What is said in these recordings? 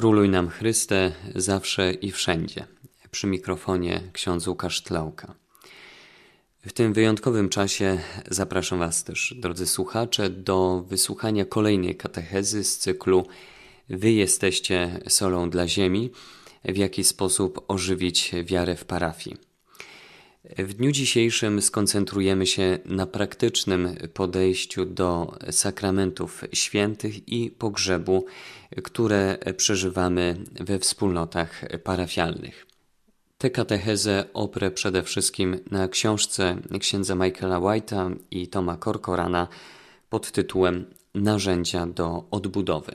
Króluj nam Chryste, zawsze i wszędzie. Przy mikrofonie ksiądz Łukasz Tlałka. W tym wyjątkowym czasie zapraszam Was też, drodzy słuchacze, do wysłuchania kolejnej katechezy z cyklu Wy jesteście solą dla ziemi, w jaki sposób ożywić wiarę w parafii. W dniu dzisiejszym skoncentrujemy się na praktycznym podejściu do sakramentów świętych i pogrzebu, które przeżywamy we wspólnotach parafialnych. Tę katechezę oprę przede wszystkim na książce księdza Michaela White'a i Toma Corcorana pod tytułem Narzędzia do odbudowy.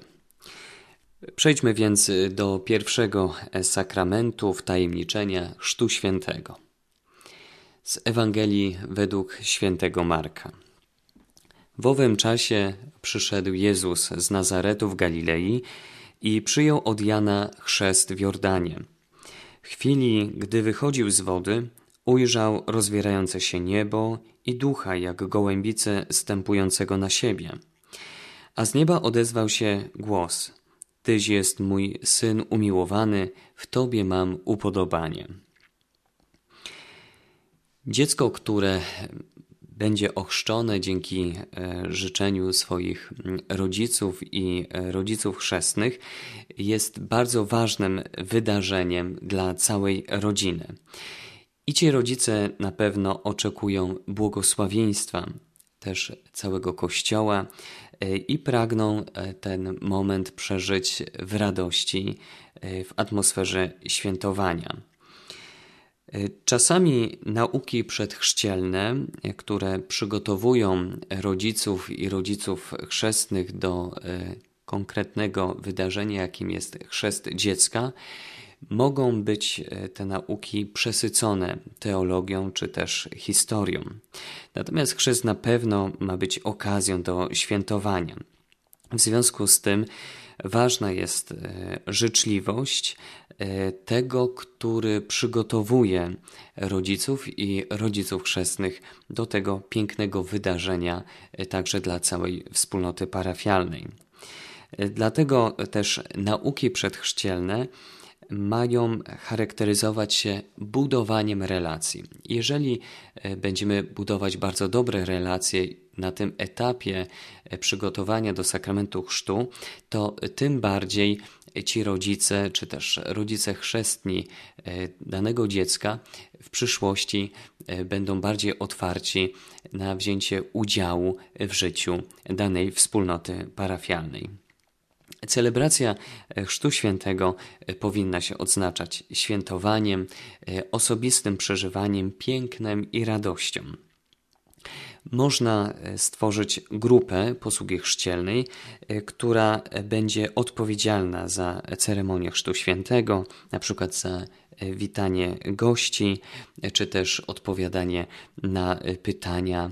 Przejdźmy więc do pierwszego sakramentu wtajemniczenia Chrztu Świętego. Z Ewangelii według świętego Marka. W owym czasie przyszedł Jezus z Nazaretu w Galilei i przyjął od Jana chrzest w Jordanie. W chwili, gdy wychodził z wody, ujrzał rozwierające się niebo i ducha jak gołębice stępującego na siebie. A z nieba odezwał się głos: Tyś jest mój syn umiłowany, w tobie mam upodobanie. Dziecko, które będzie ochrzczone dzięki e, życzeniu swoich rodziców i e, rodziców chrzestnych, jest bardzo ważnym wydarzeniem dla całej rodziny. I ci rodzice na pewno oczekują błogosławieństwa też całego Kościoła e, i pragną ten moment przeżyć w radości, w atmosferze świętowania. Czasami nauki przedchrzcielne, które przygotowują rodziców i rodziców chrzestnych do e, konkretnego wydarzenia, jakim jest chrzest dziecka, mogą być te nauki przesycone teologią czy też historią. Natomiast chrzest na pewno ma być okazją do świętowania. W związku z tym ważna jest życzliwość tego, który przygotowuje rodziców i rodziców chrzestnych do tego pięknego wydarzenia, e, także dla całej wspólnoty parafialnej. Dlatego też nauki przedchrzcielne mają charakteryzować się budowaniem relacji. Jeżeli będziemy budować bardzo dobre relacje na tym etapie e, przygotowania do sakramentu chrztu, to tym bardziej ci rodzice, czy też rodzice chrzestni e, danego dziecka w przyszłości e, będą bardziej otwarci na wzięcie udziału w życiu danej wspólnoty parafialnej. Celebracja Chrztu Świętego powinna się odznaczać świętowaniem, osobistym przeżywaniem, pięknem i radością można e, stworzyć grupę posługi chrzcielnej, e, która będzie odpowiedzialna za ceremonię Chrztu Świętego, na przykład za E, witanie gości, e, czy też odpowiadanie na e, pytania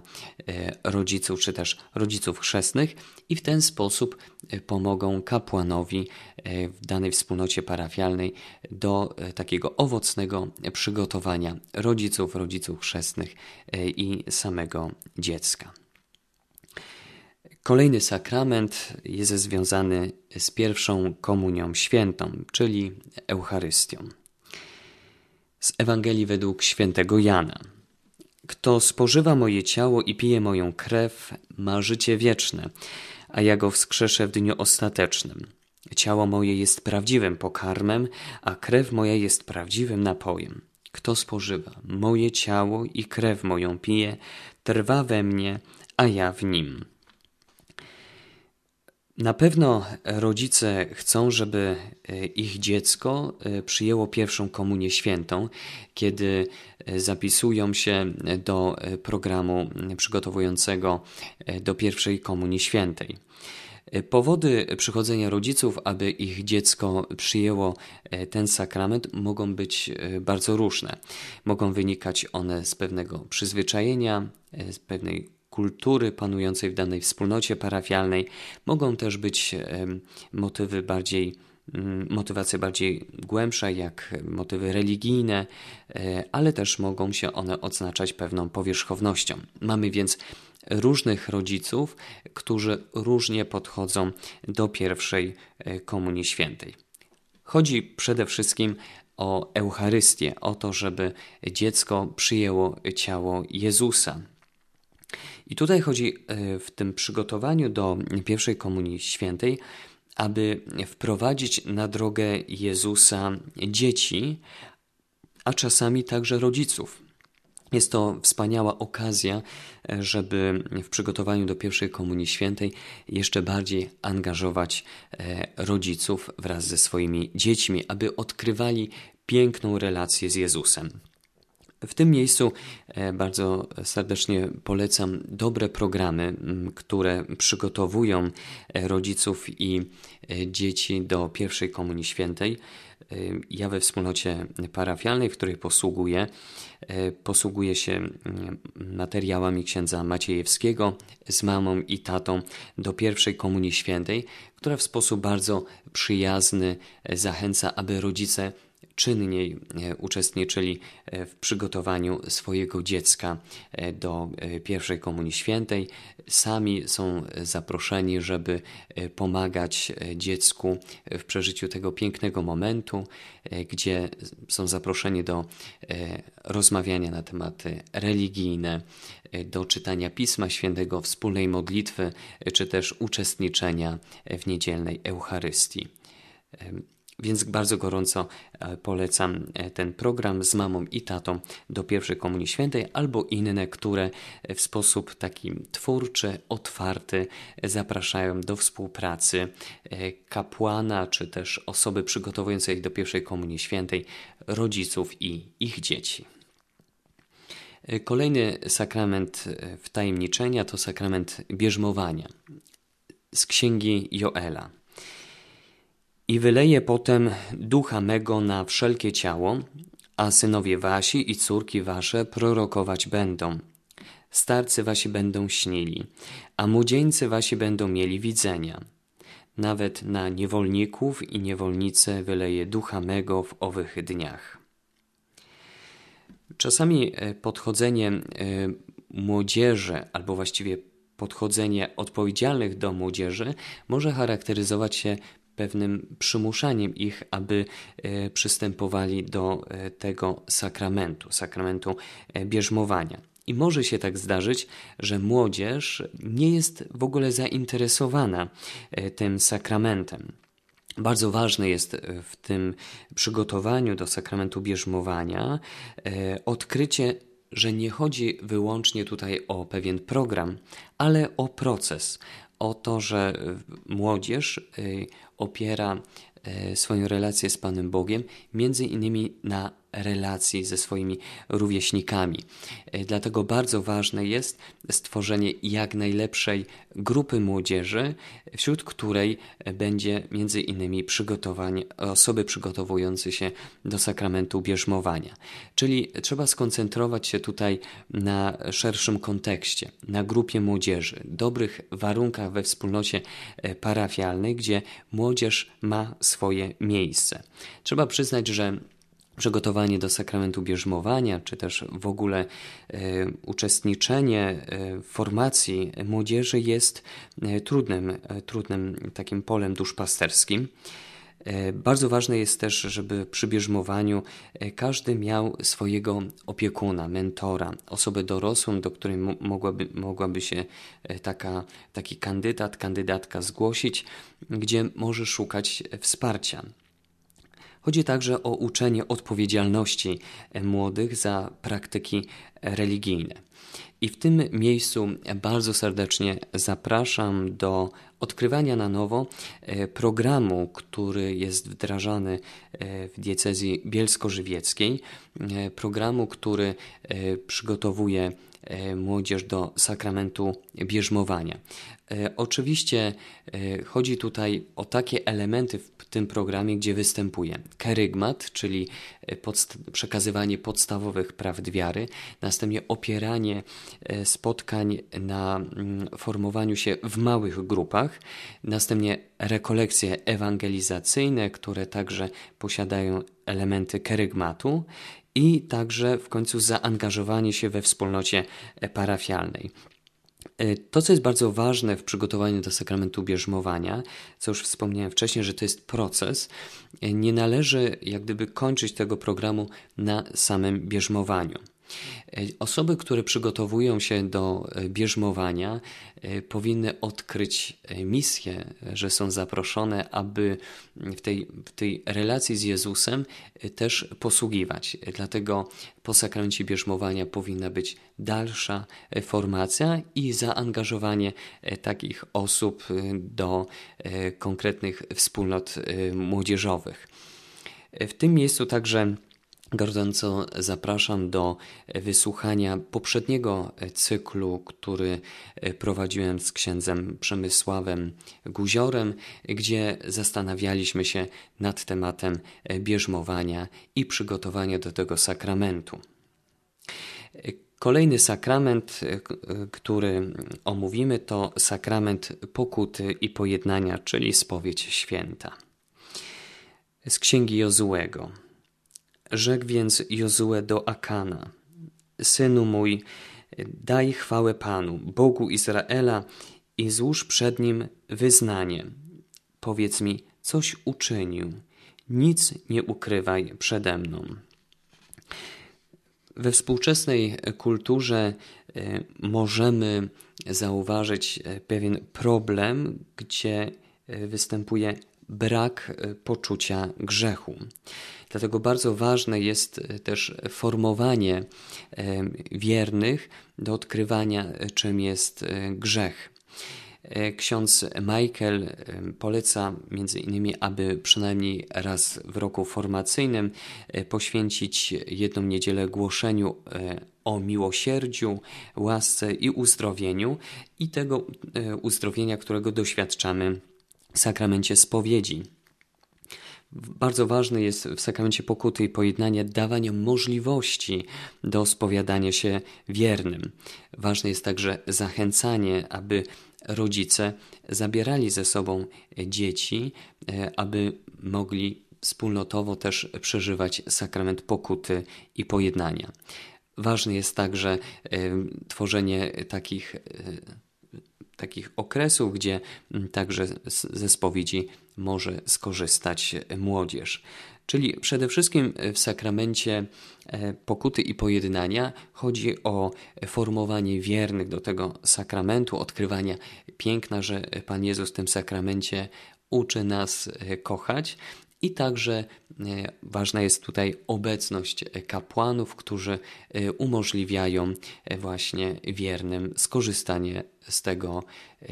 rodziców, czy też rodziców chrzestnych, i w ten sposób pomogą kapłanowi w danej wspólnocie parafialnej do takiego owocnego przygotowania rodziców, rodziców chrzestnych i samego dziecka. Kolejny sakrament jest związany z pierwszą komunią świętą, czyli Eucharystią. Z Ewangelii według świętego Jana. Kto spożywa moje ciało i pije moją krew, ma życie wieczne, a ja go wskrzeszę w dniu ostatecznym. Ciało moje jest prawdziwym pokarmem, a krew moja jest prawdziwym napojem. Kto spożywa moje ciało i krew moją pije, trwa we mnie, a ja w nim. Na pewno rodzice chcą, żeby e, ich dziecko e, przyjęło pierwszą komunię świętą, kiedy e, zapisują się do programu przygotowującego do pierwszej komunii świętej. Powody przychodzenia rodziców, aby ich dziecko przyjęło ten sakrament, mogą być bardzo różne. Mogą wynikać one z pewnego przyzwyczajenia, z pewnej kultury panującej w danej wspólnocie parafialnej. Mogą też być motywy bardziej mm, motywacje bardziej głębsze, jak motywy religijne, e, ale też mogą się one odznaczać pewną powierzchownością. Mamy więc różnych rodziców, którzy różnie podchodzą do pierwszej e, komunii świętej. Chodzi przede wszystkim o Eucharystię, o to, żeby dziecko przyjęło ciało Jezusa. I tutaj chodzi e, w tym przygotowaniu do pierwszej komunii świętej, aby wprowadzić na drogę Jezusa dzieci, a czasami także rodziców. Jest to wspaniała okazja, e, żeby w przygotowaniu do pierwszej komunii świętej jeszcze bardziej angażować e, rodziców wraz ze swoimi dziećmi, aby odkrywali piękną relację z Jezusem. W tym miejscu e, bardzo serdecznie polecam dobre programy, które przygotowują rodziców i dzieci do pierwszej komunii świętej. Ja we wspólnocie parafialnej, w której posługuję, e, posługuję się materiałami księdza Maciejewskiego z mamą i tatą do pierwszej komunii świętej, która w sposób bardzo przyjazny e, zachęca, aby rodzice czynniej e, uczestniczyli e, w przygotowaniu swojego dziecka e, do pierwszej Komunii Świętej. Sami są zaproszeni, żeby pomagać dziecku w przeżyciu tego pięknego momentu, gdzie są zaproszeni do rozmawiania na tematy religijne, do czytania Pisma Świętego, wspólnej modlitwy, czy też uczestniczenia w niedzielnej Eucharystii. Więc bardzo gorąco e, polecam e, ten program z mamą i tatą do pierwszej Komunii Świętej albo inne, które w sposób taki twórczy, otwarty zapraszają do współpracy e, kapłana czy też osoby przygotowującej do pierwszej Komunii Świętej, rodziców i ich dzieci. Kolejny sakrament wtajemniczenia to sakrament bierzmowania z księgi Joela. I wyleje potem ducha mego na wszelkie ciało, a synowie wasi i córki wasze prorokować będą. Starcy wasi będą śnili, a młodzieńcy wasi będą mieli widzenia. Nawet na niewolników i niewolnice wyleje ducha mego w owych dniach. Czasami e, podchodzenie e, młodzieży, albo właściwie podchodzenie odpowiedzialnych do młodzieży może charakteryzować się pewnym przymuszaniem ich, aby e, przystępowali do e, tego sakramentu, sakramentu e, bierzmowania. I może się tak zdarzyć, że młodzież nie jest w ogóle zainteresowana tym sakramentem. Bardzo ważne jest w tym przygotowaniu do sakramentu bierzmowania odkrycie, że nie chodzi wyłącznie tutaj o pewien program, ale o proces, o to, że młodzież opiera e, swoją relację z Panem Bogiem, między innymi na relacji ze swoimi rówieśnikami. E, dlatego bardzo ważne jest stworzenie jak najlepszej grupy młodzieży, wśród której będzie między innymi przygotowanie, osoby przygotowujące się do sakramentu bierzmowania. Czyli trzeba skoncentrować się tutaj na szerszym kontekście, na grupie młodzieży, dobrych warunkach we wspólnocie e, parafialnej, gdzie młodzież ma swoje miejsce. Trzeba przyznać, że przygotowanie do sakramentu bierzmowania, czy też w ogóle e, uczestniczenie e, w formacji młodzieży jest e, trudnym, e, trudnym takim polem duszpasterskim. E, bardzo ważne jest też, żeby przy bierzmowaniu e, każdy miał swojego opiekuna, mentora, osobę dorosłą, do której mogłaby, mogłaby się taka, taki kandydat, kandydatka zgłosić, gdzie może szukać wsparcia. Chodzi także o uczenie odpowiedzialności młodych za praktyki religijne. I w tym miejscu bardzo serdecznie zapraszam do odkrywania na nowo e, programu, który jest wdrażany e, w diecezji bielsko-żywieckiej, e, programu, który przygotowuje młodzież do sakramentu bierzmowania. E, oczywiście e, chodzi tutaj o takie elementy w tym programie, gdzie występuje kerygmat, czyli e, podst przekazywanie podstawowych prawd wiary, następnie opieranie spotkań na mm, formowaniu się w małych grupach, następnie rekolekcje ewangelizacyjne, które także posiadają elementy kerygmatu i także w końcu zaangażowanie się we wspólnocie parafialnej. E, to, co jest bardzo ważne w przygotowaniu do sakramentu bierzmowania, co już wspomniałem wcześniej, że to jest proces, e, nie należy jak gdyby kończyć tego programu na samym bierzmowaniu. E, osoby, które przygotowują się do e, bierzmowania, e, powinny odkryć misję, że są zaproszone, aby w tej, w tej relacji z Jezusem też posługiwać. Dlatego po sakramencie bierzmowania powinna być dalsza formacja i zaangażowanie takich osób do konkretnych wspólnot młodzieżowych. W tym miejscu także Gorąco zapraszam do wysłuchania poprzedniego cyklu, który prowadziłem z księdzem Przemysławem Guziorem, gdzie zastanawialiśmy się nad tematem bierzmowania i przygotowania do tego sakramentu. Kolejny sakrament, który omówimy, to sakrament pokuty i pojednania, czyli spowiedź święta. Z księgi Jozułego. Rzekł więc Jozue do Akana: Synu mój, daj chwałę Panu, Bogu Izraela, i złóż przed nim wyznanie. Powiedz mi, coś uczynił, nic nie ukrywaj przede mną. We współczesnej kulturze e, możemy zauważyć e, pewien problem, gdzie e, występuje brak poczucia grzechu. Dlatego bardzo ważne jest e, też formowanie e, wiernych do odkrywania, e, czym jest grzech. Ksiądz Michael poleca między innymi, aby przynajmniej raz w roku formacyjnym poświęcić jedną niedzielę głoszeniu o miłosierdziu, łasce i uzdrowieniu i tego uzdrowienia, którego doświadczamy sakramencie spowiedzi. Bardzo ważne jest w sakramencie pokuty i pojednania dawanie możliwości do spowiadania się wiernym. Ważne jest także zachęcanie, aby rodzice zabierali ze sobą dzieci, e, aby mogli wspólnotowo też przeżywać sakrament pokuty i pojednania. Ważne jest także e, tworzenie takich e, takich okresów, gdzie mm, także ze spowiedzi może skorzystać młodzież. Czyli przede wszystkim w sakramencie e, pokuty i pojednania chodzi o formowanie wiernych do tego sakramentu, odkrywania piękna, że Pan Jezus w tym sakramencie uczy nas e, kochać i także e, ważna jest tutaj obecność kapłanów, którzy e, umożliwiają e, właśnie wiernym skorzystanie z tego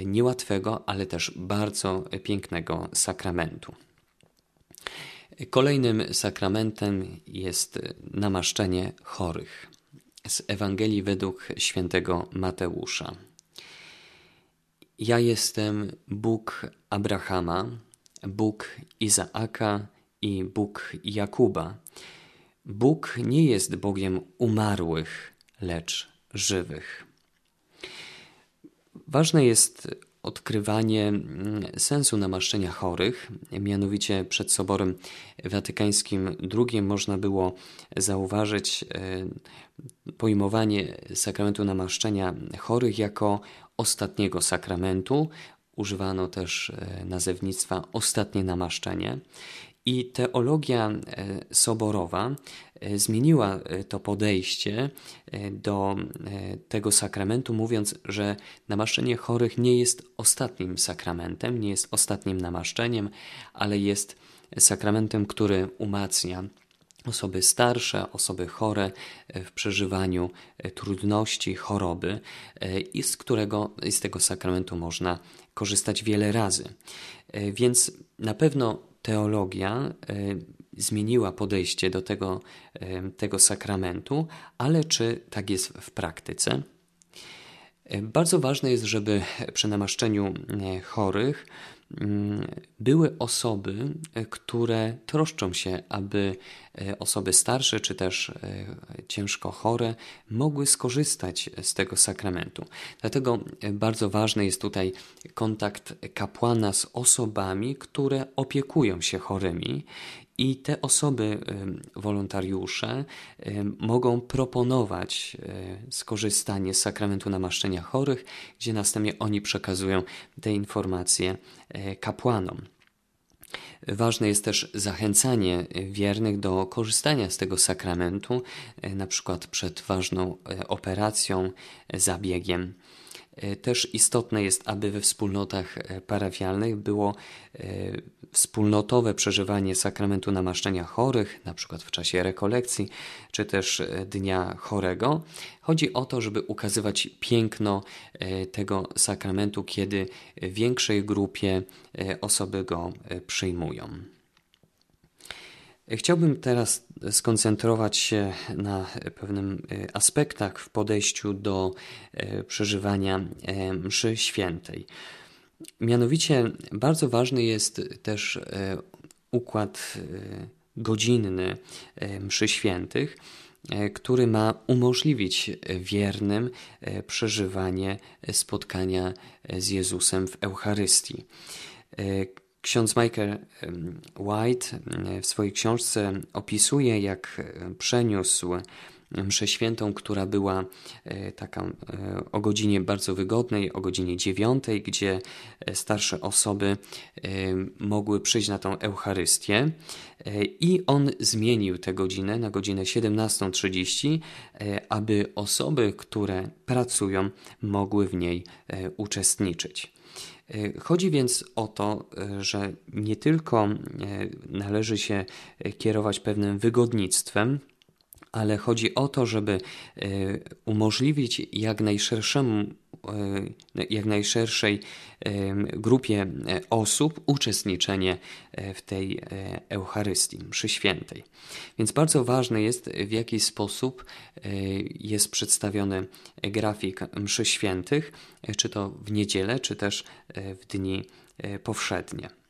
niełatwego, ale też bardzo pięknego sakramentu. Kolejnym sakramentem jest namaszczenie chorych z Ewangelii według świętego Mateusza. Ja jestem Bóg Abrahama, Bóg Izaaka i Bóg Jakuba. Bóg nie jest Bogiem umarłych, lecz żywych. Ważne jest odkrywanie mm, sensu namaszczenia chorych. Mianowicie przed Soborem Watykańskim II można było zauważyć e, pojmowanie sakramentu namaszczenia chorych jako ostatniego sakramentu, używano też e, nazewnictwa ostatnie namaszczenie. I teologia e, soborowa e, zmieniła to podejście do tego sakramentu, mówiąc, że namaszczenie chorych nie jest ostatnim sakramentem, nie jest ostatnim namaszczeniem, ale jest sakramentem, który umacnia osoby starsze, osoby chore w przeżywaniu trudności, choroby i z którego z tego sakramentu można korzystać wiele razy. E, więc na pewno teologia e, zmieniła podejście do tego, e, tego sakramentu, ale czy tak jest w praktyce? Bardzo ważne jest, żeby przy namaszczeniu chorych były osoby, które troszczą się, aby osoby starsze czy też ciężko chore mogły skorzystać z tego sakramentu. Dlatego bardzo ważny jest tutaj kontakt kapłana z osobami, które opiekują się chorymi i te osoby, wolontariusze, mogą proponować e, skorzystanie z sakramentu namaszczenia chorych, gdzie następnie oni przekazują te informacje e, kapłanom. Ważne jest też zachęcanie wiernych do korzystania z tego sakramentu, na przykład przed ważną operacją, zabiegiem. E, też istotne jest, aby we wspólnotach e, parafialnych było e, wspólnotowe przeżywanie sakramentu namaszczenia chorych, na przykład w czasie rekolekcji, czy też Dnia Chorego. Chodzi o to, żeby ukazywać piękno tego sakramentu, kiedy większej grupie osoby go przyjmują. Chciałbym teraz skoncentrować się na pewnym e, aspektach w podejściu do e, przeżywania e, mszy świętej. Mianowicie bardzo ważny jest też układ godzinny mszy świętych, który ma umożliwić wiernym przeżywanie spotkania z Jezusem w Eucharystii. Ksiądz Michael White w swojej książce opisuje, jak przeniósł mszę świętą, która była e, taka e, o godzinie bardzo wygodnej, o godzinie dziewiątej, gdzie e, starsze osoby mogły przyjść na tą Eucharystię i on zmienił tę godzinę na godzinę 17.30, aby osoby, które pracują, mogły w niej uczestniczyć. E, chodzi więc o to, e, że nie tylko e, należy się kierować pewnym wygodnictwem, ale chodzi o to, żeby umożliwić jak najszerszemu E, jak najszerszej grupie e, osób uczestniczenie e, w tej Eucharystii, mszy świętej. Więc bardzo ważne jest, w jaki sposób jest przedstawiony grafik mszy świętych, czy to w niedzielę, czy też w dni powszednie.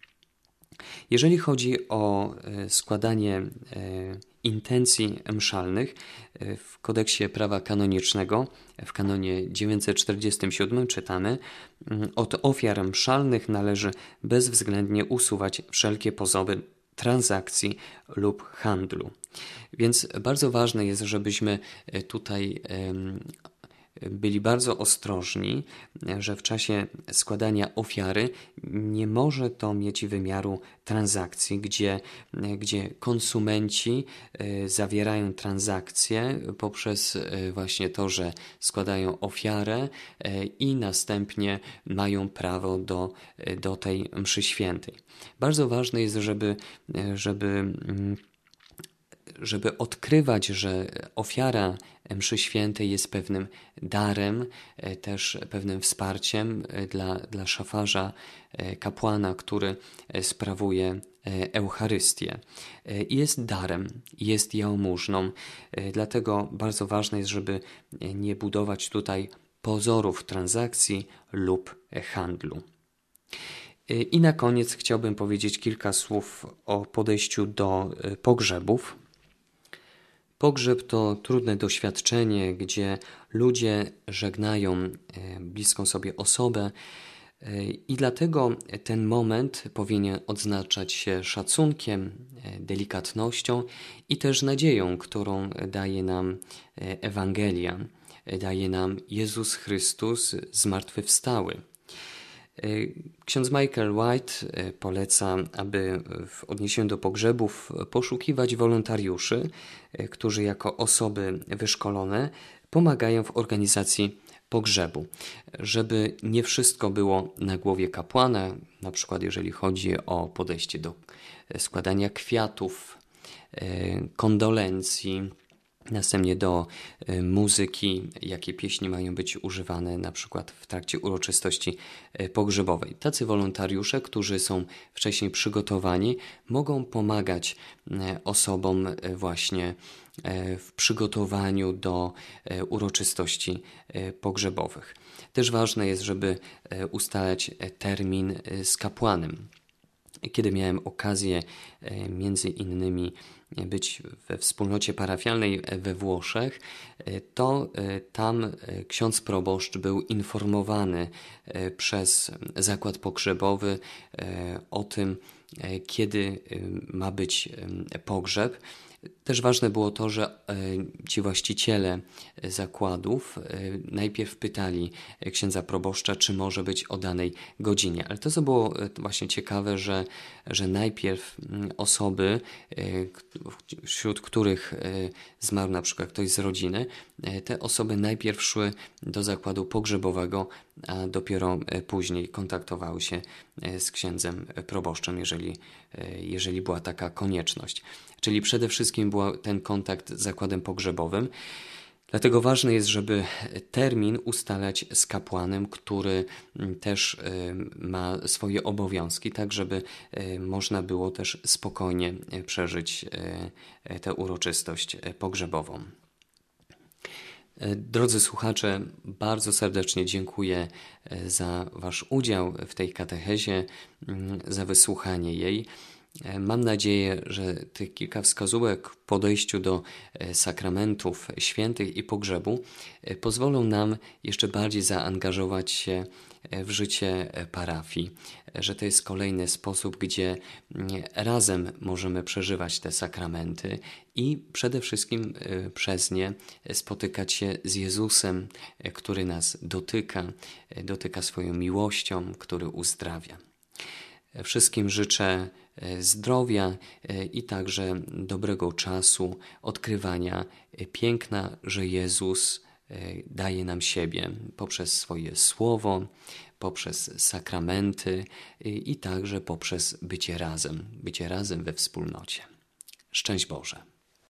Jeżeli chodzi o składanie intencji mszalnych e, w kodeksie prawa kanonicznego, w kanonie 947 czytamy: mm, Od ofiar mszalnych należy bezwzględnie usuwać wszelkie pozoby transakcji lub handlu. Więc bardzo ważne jest, żebyśmy e, tutaj byli bardzo ostrożni, że w czasie składania ofiary nie może to mieć wymiaru transakcji, gdzie, gdzie konsumenci e, zawierają transakcje poprzez e, właśnie to, że składają ofiarę e, i następnie mają prawo do, do tej mszy świętej. Bardzo ważne jest, żeby, żeby mm, żeby odkrywać, że ofiara mszy świętej jest pewnym darem, e, też pewnym wsparciem e, dla, dla szafarza, e, kapłana, który sprawuje Eucharystię. Jest darem, jest jałmużną, dlatego bardzo ważne jest, żeby nie budować tutaj pozorów transakcji lub handlu. I na koniec chciałbym powiedzieć kilka słów o podejściu do pogrzebów. Pogrzeb to trudne doświadczenie, gdzie ludzie żegnają e, bliską sobie osobę. E, I dlatego ten moment powinien odznaczać się szacunkiem, e, delikatnością i też nadzieją, którą daje nam Ewangelia, daje nam Jezus Chrystus zmartwychwstały. Ksiądz Michael White e, poleca, aby w odniesieniu do pogrzebów poszukiwać wolontariuszy, e, którzy jako osoby wyszkolone pomagają w organizacji pogrzebu, żeby nie wszystko było na głowie kapłana, na przykład jeżeli chodzi o podejście do składania kwiatów, e, kondolencji, Następnie do y, muzyki, jakie pieśni mają być używane na przykład w trakcie uroczystości y, pogrzebowej. Tacy wolontariusze, którzy są wcześniej przygotowani, mogą pomagać y, osobom właśnie w przygotowaniu do uroczystości pogrzebowych. Też ważne jest, żeby ustalać termin z kapłanem. Kiedy miałem okazję między innymi być we wspólnocie parafialnej we Włoszech, to e, tam e, ksiądz proboszcz był informowany e, przez zakład pogrzebowy o tym, kiedy ma być pogrzeb. Też ważne było to, że e, ci właściciele zakładów e, najpierw pytali księdza proboszcza, czy może być o danej godzinie. Ale to, co było e, właśnie ciekawe, że, że najpierw mm, osoby, wśród których zmarł na przykład ktoś z rodziny, te osoby najpierw szły do zakładu pogrzebowego, a dopiero później kontaktowały się z księdzem proboszczem, jeżeli, jeżeli była taka konieczność. Czyli przede wszystkim był ten kontakt z zakładem pogrzebowym. Dlatego ważne jest, żeby termin ustalać z kapłanem, który też y, ma swoje obowiązki, tak żeby można było też spokojnie przeżyć tę uroczystość pogrzebową. Drodzy słuchacze, bardzo serdecznie dziękuję za Wasz udział w tej katechezie, mm, za wysłuchanie jej. E, mam nadzieję, że tych kilka wskazówek w podejściu do e, sakramentów świętych i pogrzebu e, pozwolą nam jeszcze bardziej zaangażować się w życie parafii, że to jest kolejny sposób, gdzie mm, razem możemy przeżywać te sakramenty i przede wszystkim przez nie spotykać się z Jezusem, który nas dotyka, dotyka swoją miłością, który uzdrawia. Wszystkim życzę zdrowia e, i także dobrego czasu odkrywania e, piękna, że Jezus daje nam siebie poprzez swoje słowo, poprzez sakramenty i także poprzez bycie razem, bycie razem we wspólnocie. Szczęść Boże.